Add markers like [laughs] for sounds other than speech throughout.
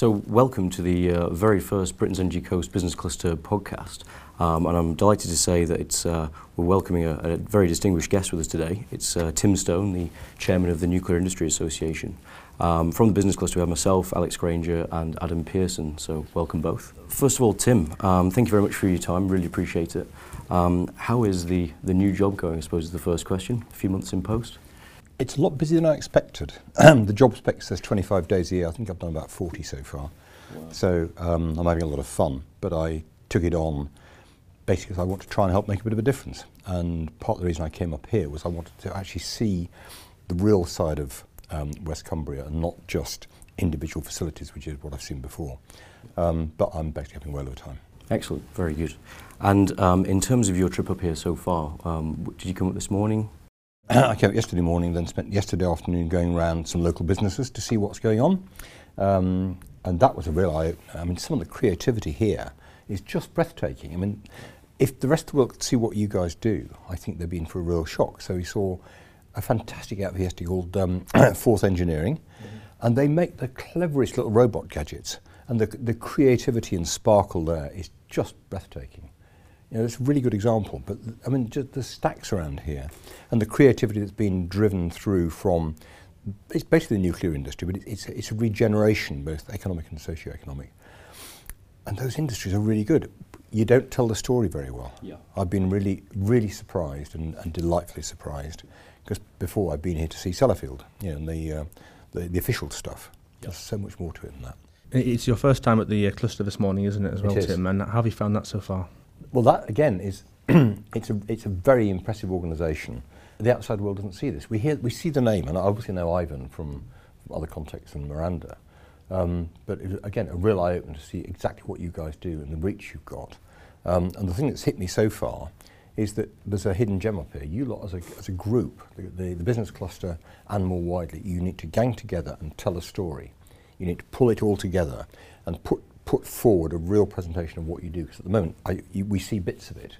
So, welcome to the uh, very first Britain's Energy Coast Business Cluster podcast. Um, and I'm delighted to say that it's, uh, we're welcoming a, a, very distinguished guest with us today. It's uh, Tim Stone, the chairman of the Nuclear Industry Association. Um, from the business cluster, we have myself, Alex Granger, and Adam Pearson. So, welcome both. First of all, Tim, um, thank you very much for your time. Really appreciate it. Um, how is the, the new job going? I suppose is the first question. A few months in post. It's a lot busier than I expected. [clears throat] the job spec says 25 days a year. I think I've done about 40 so far. Wow. So um, I'm having a lot of fun. But I took it on basically because I want to try and help make a bit of a difference. And part of the reason I came up here was I wanted to actually see the real side of um, West Cumbria and not just individual facilities, which is what I've seen before. Um, but I'm basically having well over time. Excellent, very good. And um, in terms of your trip up here so far, um, did you come up this morning? [clears throat] I came up yesterday morning, then spent yesterday afternoon going around some local businesses to see what's going on. Um, and that was a real eye I mean, some of the creativity here is just breathtaking. I mean, if the rest of the world could see what you guys do, I think they'd be in for a real shock. So we saw a fantastic outfit yesterday called um, [clears throat] Forth Engineering, mm-hmm. and they make the cleverest little robot gadgets. And the, the creativity and sparkle there is just breathtaking. You know, it's a really good example, but I mean, just the stacks around here and the creativity that's been driven through from it's basically the nuclear industry, but it's, it's a regeneration, both economic and socio-economic. And those industries are really good. You don't tell the story very well. Yeah. I've been really, really surprised and, and delightfully surprised because before I've been here to see Sellafield, you know, and the, uh, the, the official stuff. Yeah. There's so much more to it than that. It's your first time at the uh, cluster this morning, isn't it, as well, it Tim? And how have you found that so far? Well, that again is [clears throat] it's a it's a very impressive organisation. The outside world doesn't see this. We hear we see the name, and I obviously know Ivan from other contexts and Miranda. Um, but it, again, a real eye opener to see exactly what you guys do and the reach you've got. Um, and the thing that's hit me so far is that there's a hidden gem up here. You lot as a, as a group, the, the, the business cluster and more widely, you need to gang together and tell a story. You need to pull it all together and put put forward a real presentation of what you do. Because at the moment, I, you, we see bits of it,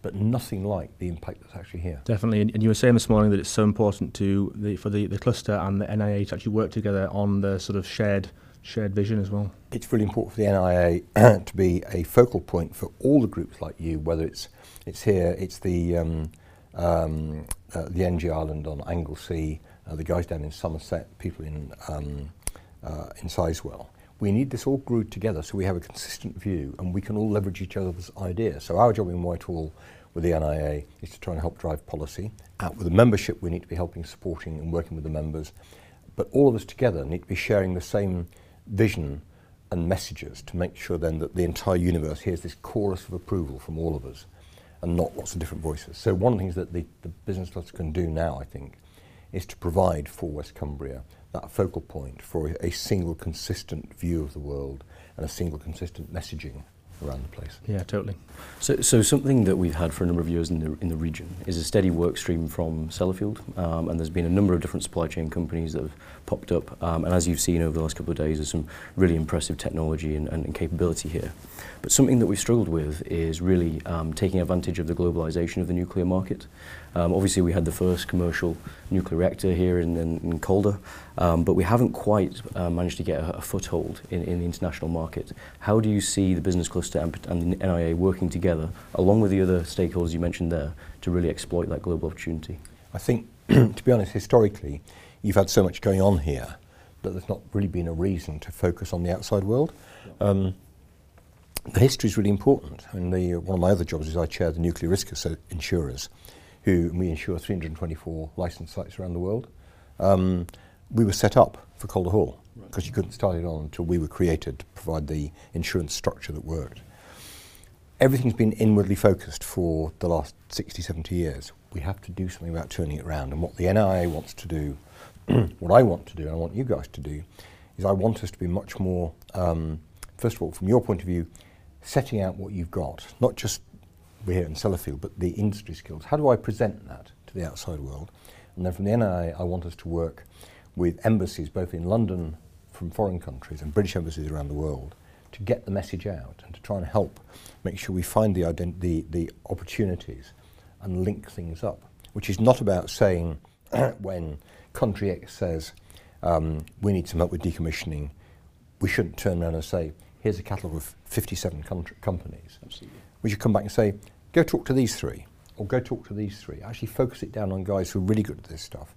but nothing like the impact that's actually here. Definitely, and, you were saying this morning that it's so important to the, for the, the cluster and the NIA to actually work together on the sort of shared shared vision as well. It's really important for the NIA [clears throat] to be a focal point for all the groups like you, whether it's it's here, it's the um, um, uh, the Energy Island on Anglesey, uh, the guys down in Somerset, people in um, uh, in Sizewell we need this all glued together so we have a consistent view and we can all leverage each other's ideas. So our job in Whitehall with the NIA is to try and help drive policy. Out with the membership, we need to be helping supporting and working with the members. But all of us together need to be sharing the same vision and messages to make sure then that the entire universe hears this chorus of approval from all of us and not lots of different voices. So one of the things that the, the business cluster can do now, I think, is to provide for West Cumbria that focal point for a single consistent view of the world and a single consistent messaging around the place. Yeah, totally. So, so something that we've had for a number of years in the, in the region is a steady work stream from Sellafield, um, and there's been a number of different supply chain companies that have popped up, um, and as you've seen over the last couple of days, there's some really impressive technology and, and, and capability here. But something that we've struggled with is really um, taking advantage of the globalization of the nuclear market. Um, obviously, we had the first commercial nuclear reactor here in, in, in Calder, um, but we haven't quite uh, managed to get a, a foothold in, in the international market. How do you see the business cluster and, the NIA working together, along with the other stakeholders you mentioned there, to really exploit that global opportunity? I think, [clears throat] to be honest, historically, you've had so much going on here that there's not really been a reason to focus on the outside world. Um, the history is really important. And the, one of my other jobs is I chair the nuclear risk insurers who we insure 324 licensed sites around the world. Um, we were set up for Calder Hall because you couldn't start it on until we were created to provide the insurance structure that worked. Everything's been inwardly focused for the last 60, 70 years. We have to do something about turning it around. And what the NIA wants to do, [clears throat] what I want to do, and I want you guys to do, is I want us to be much more, um, first of all, from your point of view, setting out what you've got, not just we're here in Sellafield, but the industry skills. How do I present that to the outside world? And then from the NIA, I want us to work with embassies both in London from foreign countries and British embassies around the world to get the message out and to try and help make sure we find the, ident- the, the opportunities and link things up, which is not about saying [clears throat] when country X says um, we need some help with decommissioning, we shouldn't turn around and say, here's a catalogue of 57 country, companies. Absolutely. We should come back and say, go talk to these three, or go talk to these three. Actually focus it down on guys who are really good at this stuff.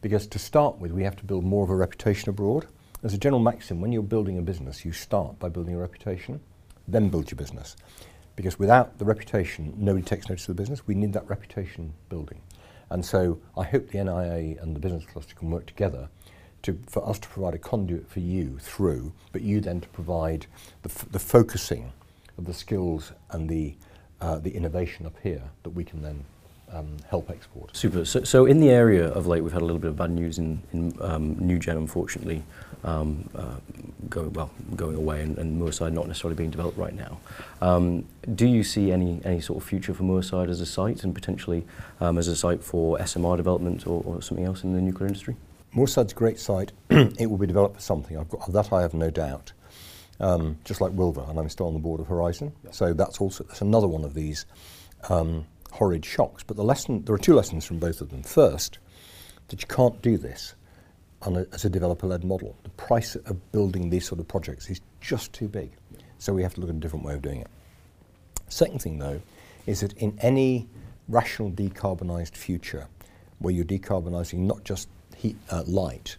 Because to start with, we have to build more of a reputation abroad. As a general maxim, when you're building a business, you start by building a reputation, then build your business. Because without the reputation, nobody takes notice of the business. We need that reputation building. And so I hope the NIA and the business cluster can work together to, for us to provide a conduit for you through, but you then to provide the, the focusing of the skills and the, uh, the innovation up here that we can then um, help export. Super. So, so in the area of late, we've had a little bit of bad news in, in um, NuGen, unfortunately, um, uh, going well, going away, and, and Moorside not necessarily being developed right now. Um, do you see any any sort of future for Moorside as a site, and potentially um, as a site for SMR development or, or something else in the nuclear industry? Moorside's a great site. [clears throat] it will be developed for something. I've got, that I have no doubt. Um, just like Wylfa, and I'm still on the board of Horizon. Yep. So that's also that's another one of these um, horrid shocks. But the lesson, there are two lessons from both of them. First, that you can't do this a, as a developer-led model. The price of building these sort of projects is just too big. So we have to look at a different way of doing it. Second thing, though, is that in any rational decarbonised future, where you're decarbonising not just heat, uh, light,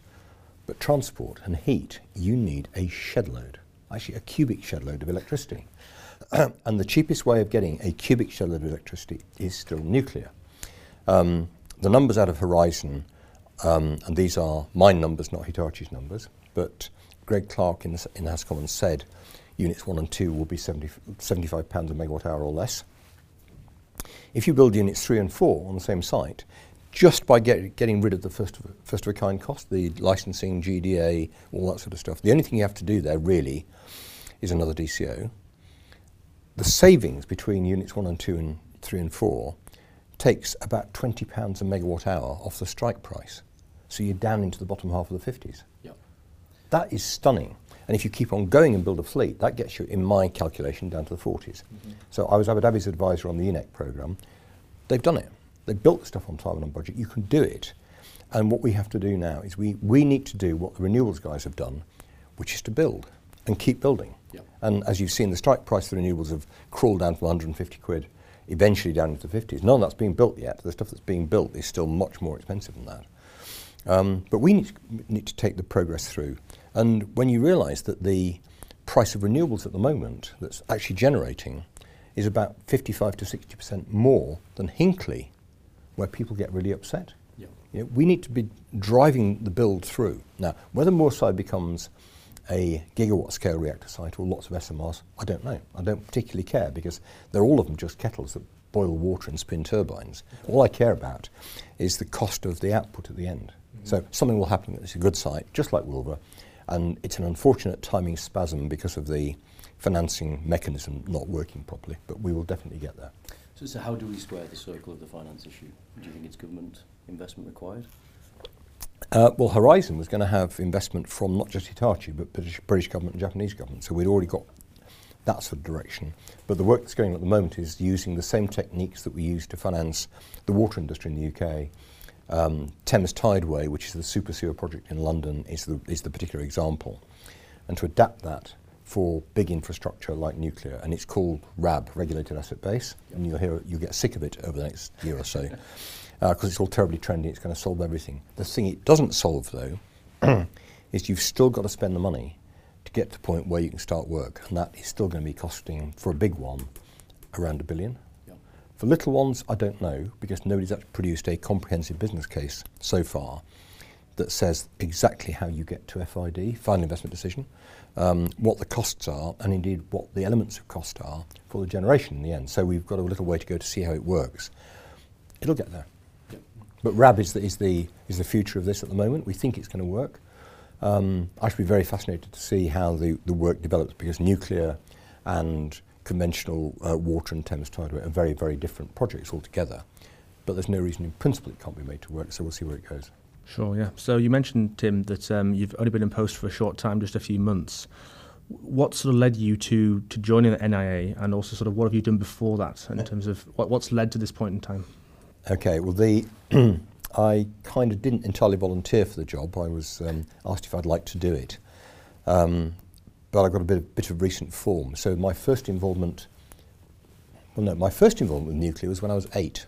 but transport and heat, you need a shed load, actually a cubic shed load of electricity. [clears throat] and the cheapest way of getting a cubic shed load of electricity is still nuclear. Um, the numbers out of Horizon, um, and these are my numbers, not Hitachi's numbers, but Greg Clark in, the, in Commons said units 1 and 2 will be 70, 75 pounds a megawatt hour or less. If you build units 3 and 4 on the same site, just by get, getting rid of the first of, first of a kind cost, the licensing, GDA, all that sort of stuff, the only thing you have to do there really is another DCO. The savings between units 1 and 2 and 3 and 4 takes about £20 a megawatt hour off the strike price. So you're down into the bottom half of the 50s. Yep. That is stunning. And if you keep on going and build a fleet, that gets you, in my calculation, down to the 40s. Mm-hmm. So I was Abu Dhabi's advisor on the ENEC programme. They've done it. They've built the stuff on time and on budget. You can do it. And what we have to do now is we, we need to do what the renewables guys have done, which is to build and keep building. And as you've seen, the strike price for renewables have crawled down from 150 quid, eventually down into the 50s. None of that's being built yet. The stuff that's being built is still much more expensive than that. Um, but we need to, need to take the progress through. And when you realise that the price of renewables at the moment that's actually generating is about 55 to 60% more than Hinkley, where people get really upset. You know, we need to be driving the build through. Now, whether Moorside becomes a gigawatt scale reactor site or lots of SMRs? I don't know. I don't particularly care because they're all of them just kettles that boil water and spin turbines. All I care about is the cost of the output at the end. Mm-hmm. So something will happen that's a good site, just like Wilbur, and it's an unfortunate timing spasm because of the financing mechanism not working properly, but we will definitely get there. So, so how do we square the circle of the finance issue? Do you think it's government investment required? Uh, well, Horizon was going to have investment from not just Hitachi, but British, British government and Japanese government. So we'd already got that sort of direction. But the work that's going on at the moment is using the same techniques that we use to finance the water industry in the UK. Um, Thames Tideway, which is the super sewer project in London, is the, is the particular example. And to adapt that for big infrastructure like nuclear, and it's called RAB, Regulated Asset Base, and you'll hear you'll get sick of it over the next year or so, [laughs] because it's all terribly trendy. It's going to solve everything. The thing it doesn't solve, though, [clears throat] is you've still got to spend the money to get to the point where you can start work, and that is still going to be costing for a big one around a billion. Yep. For little ones, I don't know because nobody's actually produced a comprehensive business case so far that says exactly how you get to FID, final investment decision, um, what the costs are, and indeed what the elements of cost are for the generation in the end. So we've got a little way to go to see how it works. It'll get there. But RAB is the, is, the, is the future of this at the moment. We think it's going to work. Um, I should be very fascinated to see how the, the work develops because nuclear and conventional uh, water and Thames Tideway are very, very different projects altogether. But there's no reason in principle it can't be made to work, so we'll see where it goes. Sure, yeah. So you mentioned, Tim, that um, you've only been in post for a short time, just a few months. What sort of led you to, to joining the NIA and also sort of what have you done before that in terms of what, what's led to this point in time? Okay, well, the [clears throat] I kind of didn't entirely volunteer for the job. I was um, asked if I'd like to do it. Um, but I got a bit, a bit of recent form. So my first involvement, well, no, my first involvement with nuclear was when I was eight.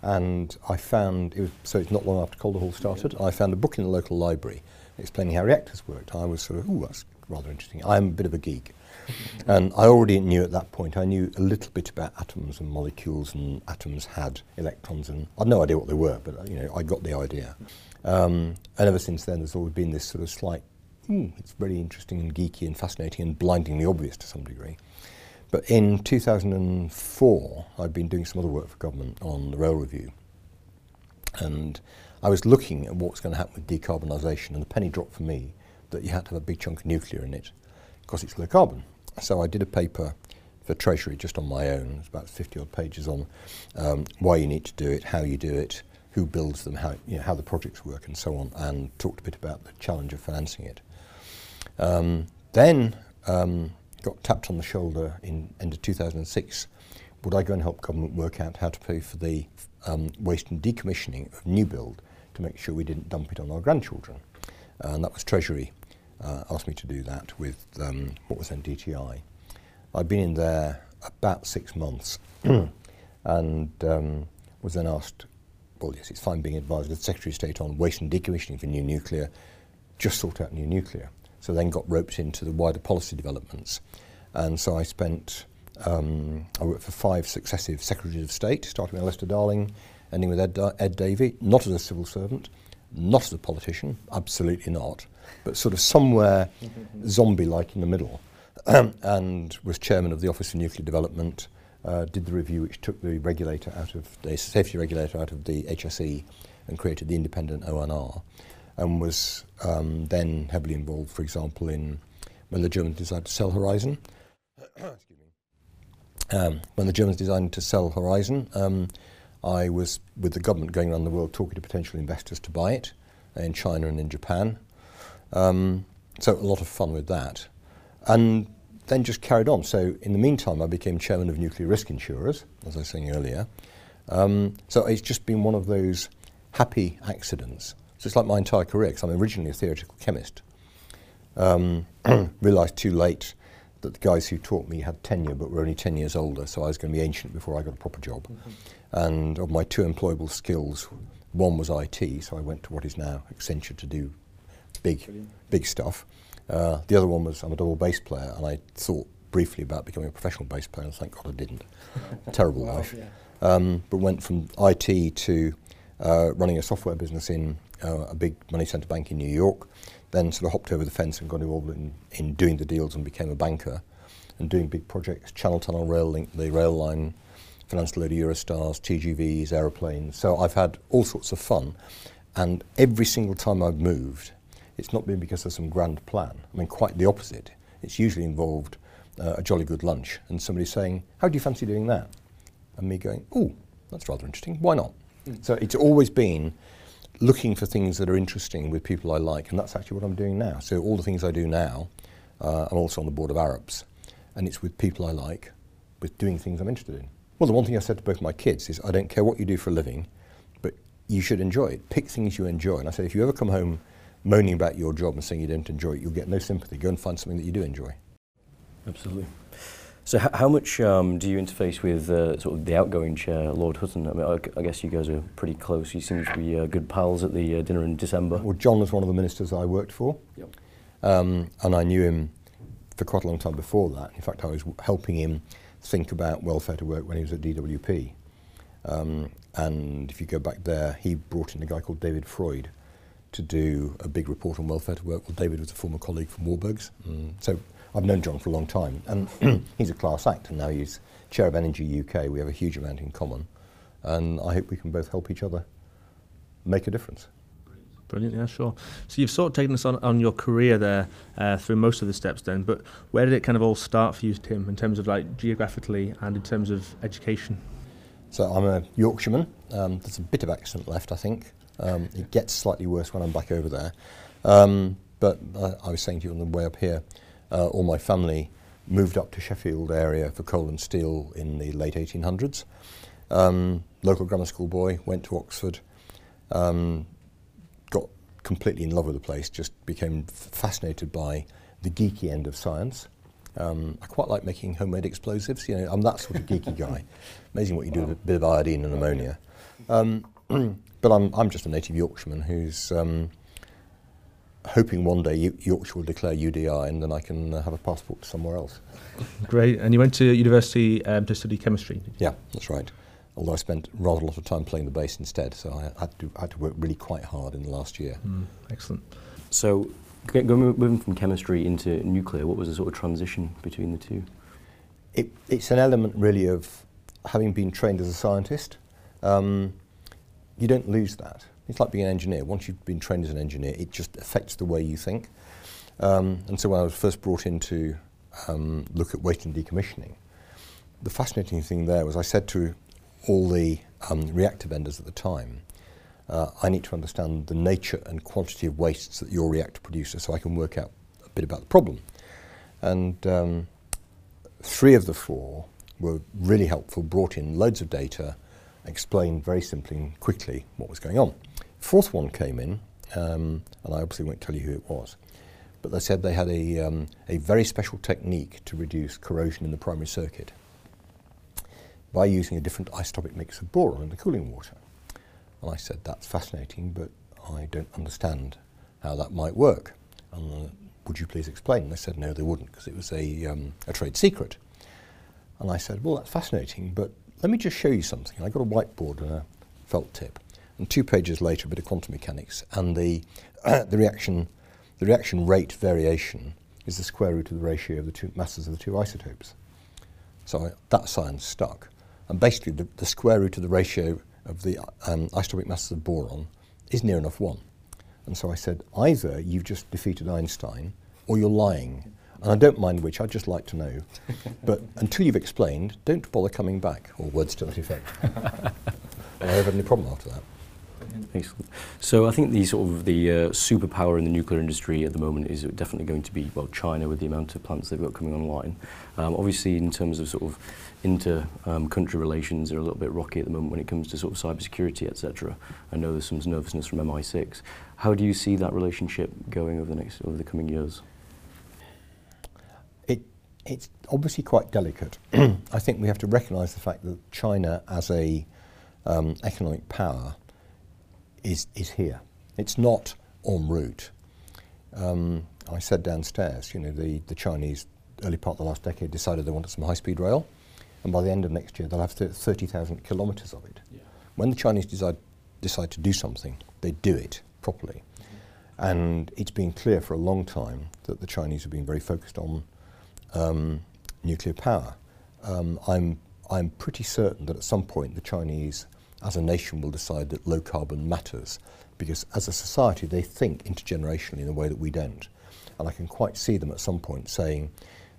And I found, it was, so it's not long after Calderhall started, I found a book in the local library explaining how reactors worked. I was sort of, ooh, that's rather interesting. I'm a bit of a geek. And I already knew at that point, I knew a little bit about atoms and molecules, and atoms had electrons, and I had no idea what they were, but you know, I got the idea. Um, and ever since then, there's always been this sort of slight, ooh, it's very interesting and geeky and fascinating and blindingly obvious to some degree. But in 2004, I'd been doing some other work for government on the rail review. And I was looking at what's going to happen with decarbonisation, and the penny dropped for me that you had to have a big chunk of nuclear in it because it's low carbon. So I did a paper for Treasury just on my own. It's about 50 odd pages on um, why you need to do it, how you do it, who builds them, how, you know, how the projects work, and so on, and talked a bit about the challenge of financing it. Um, then um, got tapped on the shoulder in end of 2006. Would I go and help government work out how to pay for the um, waste and decommissioning of new build to make sure we didn't dump it on our grandchildren? And that was Treasury uh, asked me to do that with um, what was then DTI. I'd been in there about six months [clears throat] and um, was then asked, well, yes, it's fine being advised with the Secretary of State on waste and decommissioning for new nuclear, just sort out new nuclear. So then got roped into the wider policy developments. And so I spent, um, I worked for five successive Secretaries of State, starting with Alistair Darling, ending with Ed, Ed Davey, not as a civil servant, not as a politician, absolutely not, but sort of somewhere zombie-like in the middle, and was chairman of the Office for Nuclear Development, uh, did the review which took the regulator out of the safety regulator out of the HSE and created the independent ONR, and was um, then heavily involved, for example, in when the Germans decided to sell Horizon. [coughs] um, when the Germans decided to sell Horizon, um, I was with the government going around the world talking to potential investors to buy it in China and in Japan. Um, so a lot of fun with that. And then just carried on. So in the meantime, I became chairman of nuclear risk insurers, as I was saying earlier. Um, so it's just been one of those happy accidents. So it's like my entire career, because I'm originally a theoretical chemist. Um, [clears throat] realised too late that the guys who taught me had tenure but were only 10 years older, so I was going to be ancient before I got a proper job. Mm-hmm. And of my two employable skills, one was IT, so I went to what is now Accenture to do big, big stuff. Uh, the other one was I'm a double bass player, and I thought briefly about becoming a professional bass player, and thank God I didn't. [laughs] Terrible well, life. Yeah. Um, but went from IT to uh, running a software business in uh, a big money centre bank in New York. Then sort of hopped over the fence and got involved in, in doing the deals and became a banker and doing big projects. Channel Tunnel Rail Link, the rail line, financed a load of Eurostars, TGVs, aeroplanes. So I've had all sorts of fun. And every single time I've moved, it's not been because of some grand plan. I mean, quite the opposite. It's usually involved uh, a jolly good lunch and somebody saying, How do you fancy doing that? And me going, Oh, that's rather interesting. Why not? Mm. So it's always been looking for things that are interesting with people I like, and that's actually what I'm doing now. So all the things I do now, uh, I'm also on the board of Arabs, and it's with people I like, with doing things I'm interested in. Well, the one thing I said to both my kids is, I don't care what you do for a living, but you should enjoy it. Pick things you enjoy. And I said, if you ever come home moaning about your job and saying you don't enjoy it, you'll get no sympathy. Go and find something that you do enjoy. Absolutely. So h- how much um, do you interface with uh, sort of the outgoing chair, Lord Hutton? I, mean, I, I guess you guys are pretty close. You seem to be uh, good pals at the uh, dinner in December. Well, John was one of the ministers I worked for. Yep. Um, and I knew him for quite a long time before that. In fact, I was helping him think about welfare to work when he was at DWP. Um, and if you go back there, he brought in a guy called David Freud to do a big report on welfare to work. Well, David was a former colleague from Warburgs. Mm. So I've known John for a long time, and [clears throat] he's a class act, and now he's chair of Energy UK. We have a huge amount in common, and I hope we can both help each other make a difference. Brilliant, yeah, sure. So you've sort of taken us on, on your career there uh, through most of the steps then, but where did it kind of all start for you, Tim, in terms of like geographically and in terms of education? So I'm a Yorkshireman. Um, there's a bit of accent left, I think. Um, it gets slightly worse when I'm back over there. Um, but uh, I was saying to you on the way up here, uh, all my family moved up to Sheffield area for coal and steel in the late 1800s. Um, local grammar school boy, went to Oxford, um, got completely in love with the place, just became fascinated by the geeky end of science. Um, I quite like making homemade explosives. You know, I'm that sort of geeky guy. [laughs] Amazing what you do with a bit of iodine and ammonia. Um, [clears throat] but I'm, I'm just a native Yorkshireman who's um, hoping one day Yorkshire will declare UDI and then I can uh, have a passport somewhere else. [laughs] Great. And you went to university um, to study chemistry? Yeah, that's right. Although I spent rather a lot of time playing the bass instead, so I had to, I had to work really quite hard in the last year. Mm, excellent. So, going moving from chemistry into nuclear, what was the sort of transition between the two? It, it's an element really of having been trained as a scientist. Um, you don't lose that. It's like being an engineer. Once you've been trained as an engineer, it just affects the way you think. Um, and so when I was first brought in to um, look at waste and decommissioning, the fascinating thing there was I said to all the um, reactor vendors at the time, uh, I need to understand the nature and quantity of wastes that your reactor produces so I can work out a bit about the problem. And um, three of the four were really helpful, brought in loads of data, explained very simply and quickly what was going on. Fourth one came in, um, and I obviously won't tell you who it was, but they said they had a, um, a very special technique to reduce corrosion in the primary circuit by using a different isotopic mix of boron in the cooling water. And I said, that's fascinating, but I don't understand how that might work. And uh, would you please explain? And they said, no, they wouldn't, because it was a, um, a trade secret. And I said, well, that's fascinating, but let me just show you something. I got a whiteboard and a felt tip, and two pages later, a bit of quantum mechanics, and the, [clears throat] the, reaction, the reaction rate variation is the square root of the ratio of the two masses of the two isotopes. So I, that science stuck. And basically, the, the, square root of the ratio of the um, isotopic masses of boron is near enough 1. And so I said, either you've just defeated Einstein, or you're lying. And I don't mind which, I'd just like to know. but until you've explained, don't bother coming back, or words to that effect. I never had any problem after that. Excellent. So I think the sort of the uh, superpower in the nuclear industry at the moment is definitely going to be well China with the amount of plants they've got coming online. Um, obviously, in terms of sort of inter-country um, relations are a little bit rocky at the moment when it comes to sort of cybersecurity, etc. I know there's some nervousness from MI6. How do you see that relationship going over the next over the coming years? It it's obviously quite delicate. [clears throat] I think we have to recognise the fact that China, as a um, economic power, is, is here. It's not en route. Um, I said downstairs, you know, the, the Chinese, early part of the last decade, decided they wanted some high-speed rail, and by the end of next year, they'll have 30,000 kilometres of it. Yeah. When the Chinese decide, decide to do something, they do it properly. Mm-hmm. And it's been clear for a long time that the Chinese have been very focused on um, nuclear power. Um, I'm, I'm pretty certain that at some point the Chinese as a nation will decide that low carbon matters because as a society they think intergenerationally in a way that we don't. And I can quite see them at some point saying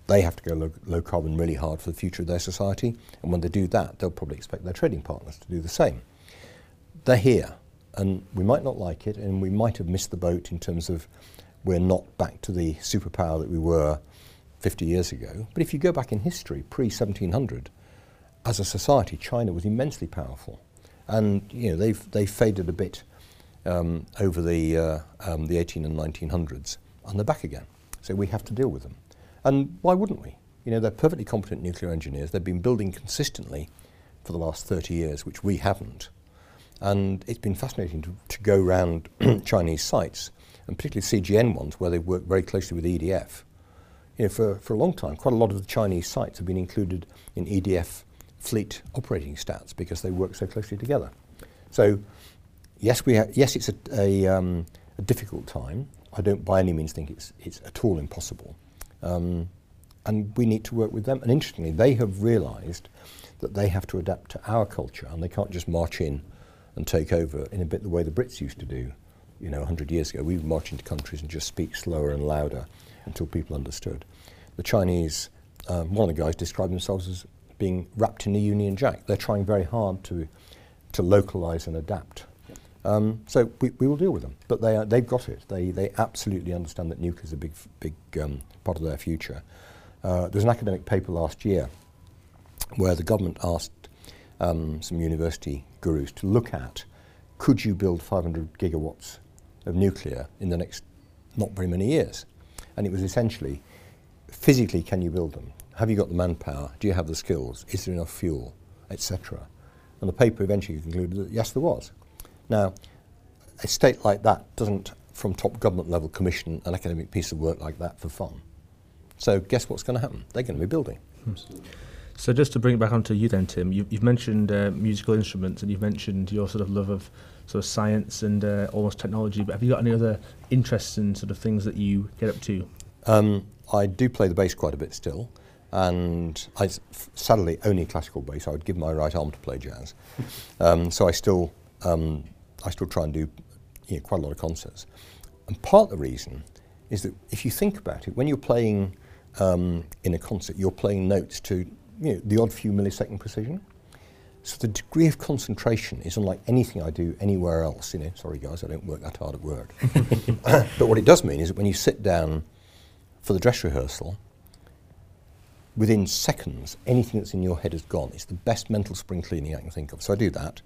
they have to go low, low carbon really hard for the future of their society. And when they do that, they'll probably expect their trading partners to do the same. They're here, and we might not like it, and we might have missed the boat in terms of we're not back to the superpower that we were 50 years ago. But if you go back in history, pre 1700, as a society, China was immensely powerful and you know they've they faded a bit um, over the uh, um, the 18 and 1900s, and they're back again. So we have to deal with them, and why wouldn't we? You know they're perfectly competent nuclear engineers. They've been building consistently for the last 30 years, which we haven't, and it's been fascinating to, to go around [clears throat] Chinese sites, and particularly CGN ones where they work very closely with EDF. You know, for, for a long time, quite a lot of the Chinese sites have been included in EDF fleet operating stats because they work so closely together. So, yes, we ha- yes, it's a, a, um, a, difficult time. I don't by any means think it's, it's at all impossible. Um, and we need to work with them. And interestingly, they have realised that they have to adapt to our culture and they can't just march in and take over in a bit the way the Brits used to do. You know, 100 years ago, we would march into countries and just speak slower and louder until people understood. The Chinese, um, one of the guys described themselves as being wrapped in a Union Jack. They're trying very hard to, to localise and adapt. Um, so we, we will deal with them, but they are, they've got it. They, they absolutely understand that nuclear is a big, big um, part of their future. Uh, was an academic paper last year where the government asked um, some university gurus to look at could you build 500 gigawatts of nuclear in the next not very many years? And it was essentially, physically, can you build them? Have you got the manpower? Do you have the skills? Is there enough fuel? Etc. And the paper eventually concluded that yes, there was. Now, a state like that doesn't, from top government level, commission an academic piece of work like that for fun. So guess what's going to happen? They're going to be building. Absolutely. So just to bring it back onto you then, Tim, you've, you've mentioned uh, musical instruments and you've mentioned your sort of love of sort of science and uh, almost technology, but have you got any other interests in sort of things that you get up to? Um, I do play the bass quite a bit still, and I sadly only classical bass. I would give my right arm to play jazz, um, so I still um, I still try and do you know, quite a lot of concerts. And part of the reason is that if you think about it, when you're playing um, in a concert, you're playing notes to you know, the odd few millisecond precision. So the degree of concentration is unlike anything I do anywhere else. You know, sorry guys, I don't work that hard at work. [laughs] [laughs] but what it does mean is that when you sit down for the dress rehearsal, within seconds, anything that's in your head is gone. It's the best mental spring cleaning I can think of. So I do that.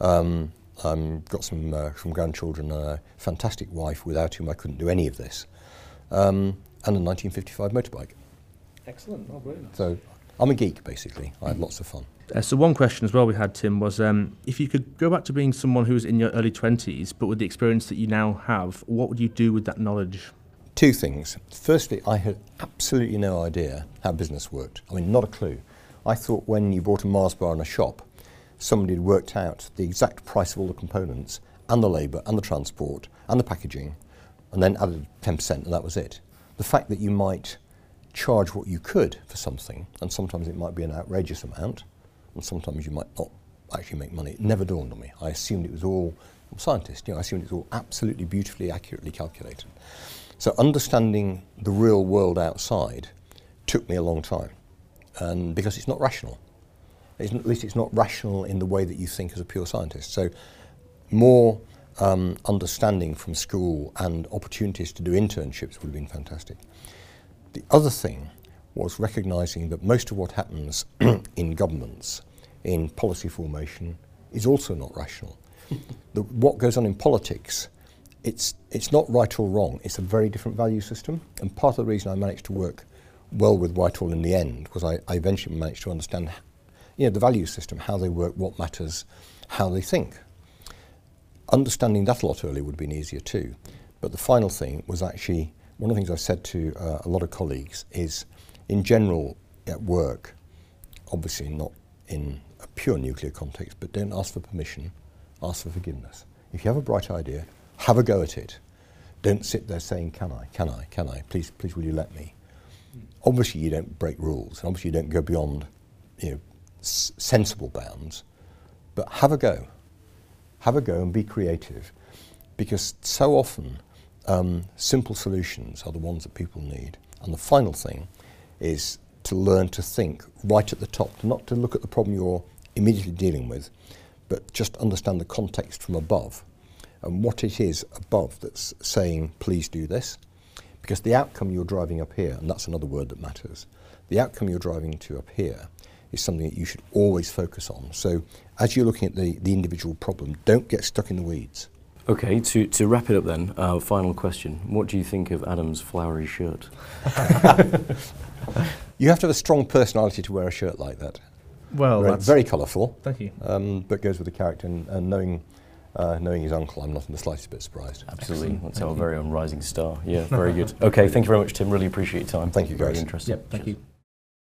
Um, I've got some, uh, some grandchildren and a fantastic wife without whom I couldn't do any of this. Um, and a 1955 motorbike. Excellent. Oh, brilliant. So I'm a geek, basically. I have lots of fun. Uh, so one question as well we had, Tim, was um, if you could go back to being someone who was in your early 20s, but with the experience that you now have, what would you do with that knowledge? Two things. Firstly, I had absolutely no idea how business worked. I mean, not a clue. I thought when you bought a Mars bar in a shop, somebody had worked out the exact price of all the components, and the labour, and the transport, and the packaging, and then added 10%, and that was it. The fact that you might charge what you could for something, and sometimes it might be an outrageous amount, and sometimes you might not actually make money, it never dawned on me. I assumed it was all, I'm a scientist, you know, I assumed it was all absolutely beautifully, accurately calculated. So understanding the real world outside took me a long time, and because it's not rational. It's, at least it's not rational in the way that you think as a pure scientist. So more um, understanding from school and opportunities to do internships would have been fantastic. The other thing was recognizing that most of what happens [clears throat] in governments, in policy formation, is also not rational. [laughs] the, what goes on in politics, it's, it's not right or wrong, it's a very different value system. And part of the reason I managed to work well with Whitehall in the end was I, I eventually managed to understand you know, the value system, how they work, what matters, how they think. Understanding that a lot earlier would have been easier too. But the final thing was actually one of the things I've said to uh, a lot of colleagues is, in general, at work, obviously not in a pure nuclear context, but don't ask for permission, ask for forgiveness. If you have a bright idea, have a go at it. Don't sit there saying, "Can I? Can I? Can I? Please, please, will you let me?" Obviously, you don't break rules, and obviously, you don't go beyond, you know, s- sensible bounds. But have a go. Have a go and be creative, because so often um, simple solutions are the ones that people need. And the final thing is to learn to think right at the top, not to look at the problem you're immediately dealing with, but just understand the context from above and what it is above that's saying, please do this. Because the outcome you're driving up here, and that's another word that matters, the outcome you're driving to up here is something that you should always focus on. So as you're looking at the, the individual problem, don't get stuck in the weeds. Okay, to, to wrap it up then, uh, final question. What do you think of Adam's flowery shirt? [laughs] You have to have a strong personality to wear a shirt like that. Well, very, that's, very colourful, thank you. um, but goes with the character. And, and knowing, uh, knowing his uncle, I'm not in the slightest bit surprised. Absolutely. Excellent, That's thank our you. very own rising star. Yeah, [laughs] very good. Okay, thank you very much, Tim. Really appreciate your time. Thank you, Very interesting. Yep, thank Cheers. you.